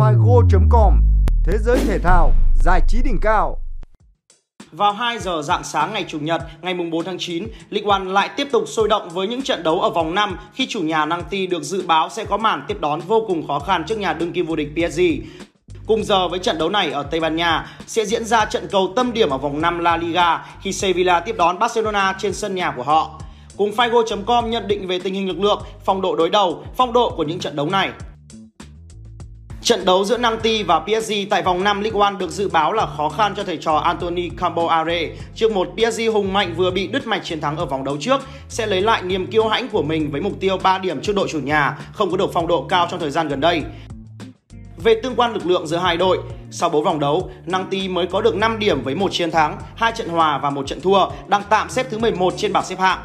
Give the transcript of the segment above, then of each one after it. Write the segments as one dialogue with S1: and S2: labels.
S1: figo.com Thế giới thể thao, giải trí đỉnh cao.
S2: Vào 2 giờ dạng sáng ngày Chủ nhật, ngày 4 tháng 9, League One lại tiếp tục sôi động với những trận đấu ở vòng 5 khi chủ nhà Nanti được dự báo sẽ có màn tiếp đón vô cùng khó khăn trước nhà đương kim vô địch PSG. Cùng giờ với trận đấu này ở Tây Ban Nha sẽ diễn ra trận cầu tâm điểm ở vòng 5 La Liga khi Sevilla tiếp đón Barcelona trên sân nhà của họ. Cùng Figo.com nhận định về tình hình lực lượng, phong độ đối đầu, phong độ của những trận đấu này. Trận đấu giữa Nanti và PSG tại vòng 5 League One được dự báo là khó khăn cho thầy trò Anthony Camboare trước một PSG hùng mạnh vừa bị đứt mạch chiến thắng ở vòng đấu trước sẽ lấy lại niềm kiêu hãnh của mình với mục tiêu 3 điểm trước đội chủ nhà không có được phong độ cao trong thời gian gần đây. Về tương quan lực lượng giữa hai đội, sau 4 vòng đấu, Nanti mới có được 5 điểm với một chiến thắng, hai trận hòa và một trận thua, đang tạm xếp thứ 11 trên bảng xếp hạng.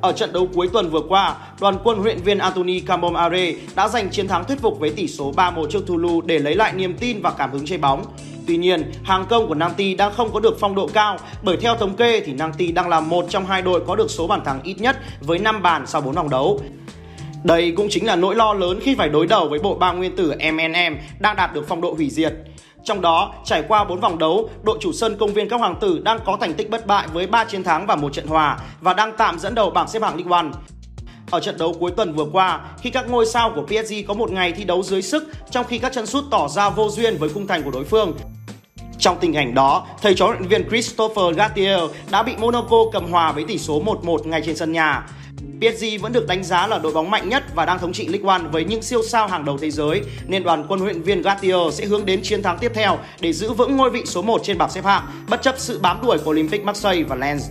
S2: Ở trận đấu cuối tuần vừa qua, đoàn quân Huyện viên Anthony Camomare đã giành chiến thắng thuyết phục với tỷ số 3-1 trước Thulu để lấy lại niềm tin và cảm hứng chơi bóng. Tuy nhiên, hàng công của Nanti đang không có được phong độ cao bởi theo thống kê thì Nanti đang là một trong hai đội có được số bàn thắng ít nhất với 5 bàn sau 4 vòng đấu. Đây cũng chính là nỗi lo lớn khi phải đối đầu với bộ ba nguyên tử MNM đang đạt được phong độ hủy diệt. Trong đó, trải qua 4 vòng đấu, đội chủ sân công viên các hoàng tử đang có thành tích bất bại với 3 chiến thắng và một trận hòa và đang tạm dẫn đầu bảng xếp hạng League One. Ở trận đấu cuối tuần vừa qua, khi các ngôi sao của PSG có một ngày thi đấu dưới sức trong khi các chân sút tỏ ra vô duyên với khung thành của đối phương. Trong tình cảnh đó, thầy trò luyện viên Christopher Gattier đã bị Monaco cầm hòa với tỷ số 1-1 ngay trên sân nhà. PSG vẫn được đánh giá là đội bóng mạnh nhất và đang thống trị League One với những siêu sao hàng đầu thế giới, nên đoàn quân huấn luyện viên Gattier sẽ hướng đến chiến thắng tiếp theo để giữ vững ngôi vị số 1 trên bảng xếp hạng, bất chấp sự bám đuổi của Olympic Marseille và Lens.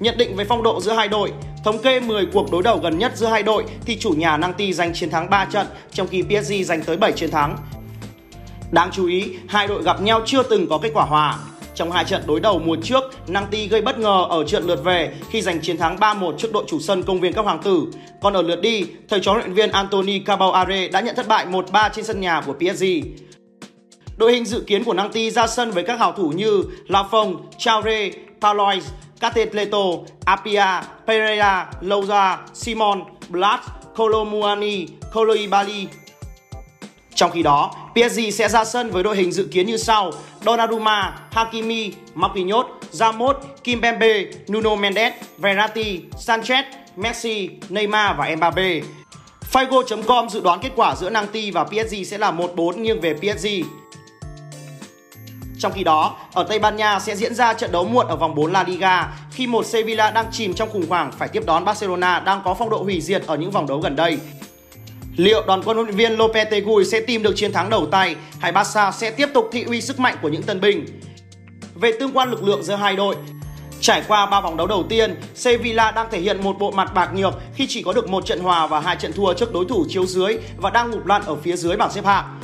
S2: Nhận định về phong độ giữa hai đội, Thống kê 10 cuộc đối đầu gần nhất giữa hai đội thì chủ nhà Nanti giành chiến thắng 3 trận, trong khi PSG giành tới 7 chiến thắng. Đáng chú ý, hai đội gặp nhau chưa từng có kết quả hòa. Trong hai trận đối đầu mùa trước, Nanti gây bất ngờ ở trận lượt về khi giành chiến thắng 3-1 trước đội chủ sân công viên các hoàng tử. Còn ở lượt đi, thầy chó luyện viên Anthony Caballare đã nhận thất bại 1-3 trên sân nhà của PSG. Đội hình dự kiến của Nanti ra sân với các hảo thủ như Lafont, Chaure, Palois, Catetleto, Apia, Pereira, Louza, Simon, Blas, Colomuani, Koloibali, trong khi đó, PSG sẽ ra sân với đội hình dự kiến như sau: Donnarumma, Hakimi, Marquinhos, Ramos, Kimpembe, Nuno Mendes, Verratti, Sanchez, Messi, Neymar và Mbappe. Figo.com dự đoán kết quả giữa Nanti và PSG sẽ là 1-4 nghiêng về PSG. Trong khi đó, ở Tây Ban Nha sẽ diễn ra trận đấu muộn ở vòng 4 La Liga khi một Sevilla đang chìm trong khủng hoảng phải tiếp đón Barcelona đang có phong độ hủy diệt ở những vòng đấu gần đây. Liệu đoàn quân huấn luyện viên Lopetegui sẽ tìm được chiến thắng đầu tay hay Barca sẽ tiếp tục thị uy sức mạnh của những tân binh? Về tương quan lực lượng giữa hai đội, Trải qua 3 vòng đấu đầu tiên, Sevilla đang thể hiện một bộ mặt bạc nhược khi chỉ có được một trận hòa và hai trận thua trước đối thủ chiếu dưới và đang ngụp lặn ở phía dưới bảng xếp hạng.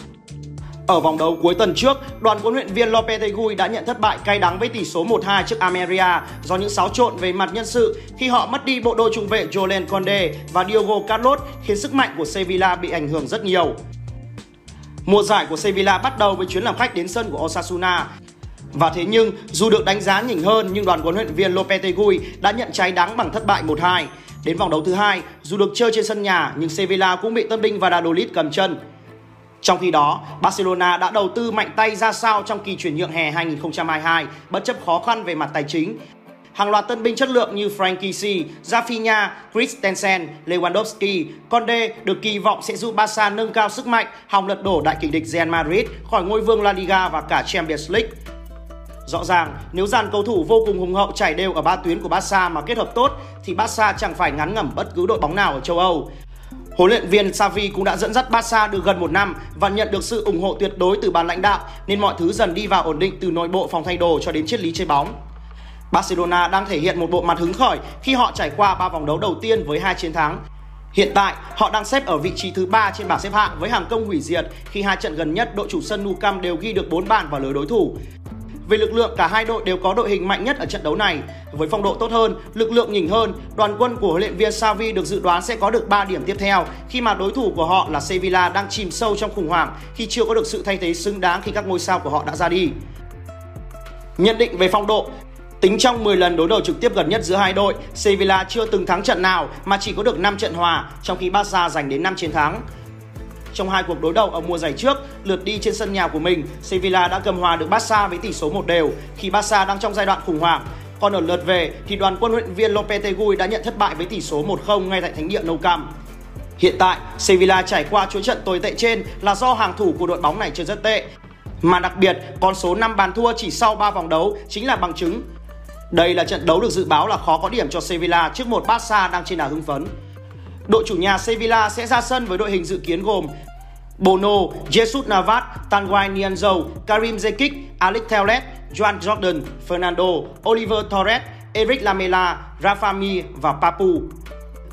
S2: Ở vòng đấu cuối tuần trước, đoàn huấn luyện viên Lopetegui đã nhận thất bại cay đắng với tỷ số 1-2 trước Almeria do những xáo trộn về mặt nhân sự khi họ mất đi bộ đôi trung vệ Jolen Conde và Diogo Carlos khiến sức mạnh của Sevilla bị ảnh hưởng rất nhiều. Mùa giải của Sevilla bắt đầu với chuyến làm khách đến sân của Osasuna và thế nhưng, dù được đánh giá nhỉnh hơn nhưng đoàn huấn luyện viên Lopetegui đã nhận trái đắng bằng thất bại 1-2. Đến vòng đấu thứ hai, dù được chơi trên sân nhà nhưng Sevilla cũng bị Tân binh Valladolid cầm chân. Trong khi đó, Barcelona đã đầu tư mạnh tay ra sao trong kỳ chuyển nhượng hè 2022 bất chấp khó khăn về mặt tài chính. Hàng loạt tân binh chất lượng như Frankie C, Rafinha, Christensen, Lewandowski, Conde được kỳ vọng sẽ giúp Barca nâng cao sức mạnh, hòng lật đổ đại kình địch Real Madrid khỏi ngôi vương La Liga và cả Champions League. Rõ ràng, nếu dàn cầu thủ vô cùng hùng hậu chảy đều ở ba tuyến của Barca mà kết hợp tốt thì Barca chẳng phải ngắn ngẩm bất cứ đội bóng nào ở châu Âu. Huấn luyện viên Xavi cũng đã dẫn dắt Barca được gần một năm và nhận được sự ủng hộ tuyệt đối từ ban lãnh đạo nên mọi thứ dần đi vào ổn định từ nội bộ phòng thay đồ cho đến triết lý chơi bóng. Barcelona đang thể hiện một bộ mặt hứng khởi khi họ trải qua 3 vòng đấu đầu tiên với hai chiến thắng. Hiện tại, họ đang xếp ở vị trí thứ 3 trên bảng xếp hạng với hàng công hủy diệt khi hai trận gần nhất đội chủ sân Nou Camp đều ghi được 4 bàn vào lưới đối thủ. Về lực lượng, cả hai đội đều có đội hình mạnh nhất ở trận đấu này. Với phong độ tốt hơn, lực lượng nhỉnh hơn, đoàn quân của huấn luyện viên Xavi được dự đoán sẽ có được 3 điểm tiếp theo khi mà đối thủ của họ là Sevilla đang chìm sâu trong khủng hoảng khi chưa có được sự thay thế xứng đáng khi các ngôi sao của họ đã ra đi. Nhận định về phong độ, Tính trong 10 lần đối đầu trực tiếp gần nhất giữa hai đội, Sevilla chưa từng thắng trận nào mà chỉ có được 5 trận hòa, trong khi Barca giành đến 5 chiến thắng. Trong hai cuộc đối đầu ở mùa giải trước, lượt đi trên sân nhà của mình, Sevilla đã cầm hòa được Barca với tỷ số một đều khi Barca đang trong giai đoạn khủng hoảng. Còn ở lượt về thì đoàn quân luyện viên Lopetegui đã nhận thất bại với tỷ số 1-0 ngay tại thánh địa Nou Camp. Hiện tại, Sevilla trải qua chuỗi trận tồi tệ trên là do hàng thủ của đội bóng này chơi rất tệ. Mà đặc biệt, con số 5 bàn thua chỉ sau 3 vòng đấu chính là bằng chứng. Đây là trận đấu được dự báo là khó có điểm cho Sevilla trước một Barca đang trên đà hưng phấn. Đội chủ nhà Sevilla sẽ ra sân với đội hình dự kiến gồm Bono, Jesus Navas, Tanguy Nianzou, Karim Zekic, Alex Telles, Joan Jordan, Fernando, Oliver Torres, Eric Lamela, Rafa Mi và Papu.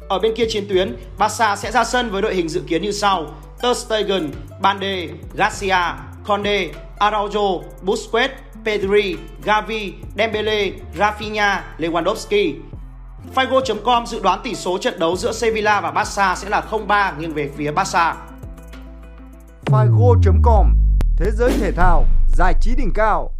S2: Ở bên kia chiến tuyến, Barca sẽ ra sân với đội hình dự kiến như sau: Ter Stegen, Bande, Garcia, Conde, Araujo, Busquets, Pedri, Gavi, Dembele, Rafinha, Lewandowski. Figo.com dự đoán tỷ số trận đấu giữa Sevilla và Barca sẽ là 0-3 nghiêng về phía Barca.
S1: Figo.com Thế giới thể thao, giải trí đỉnh cao.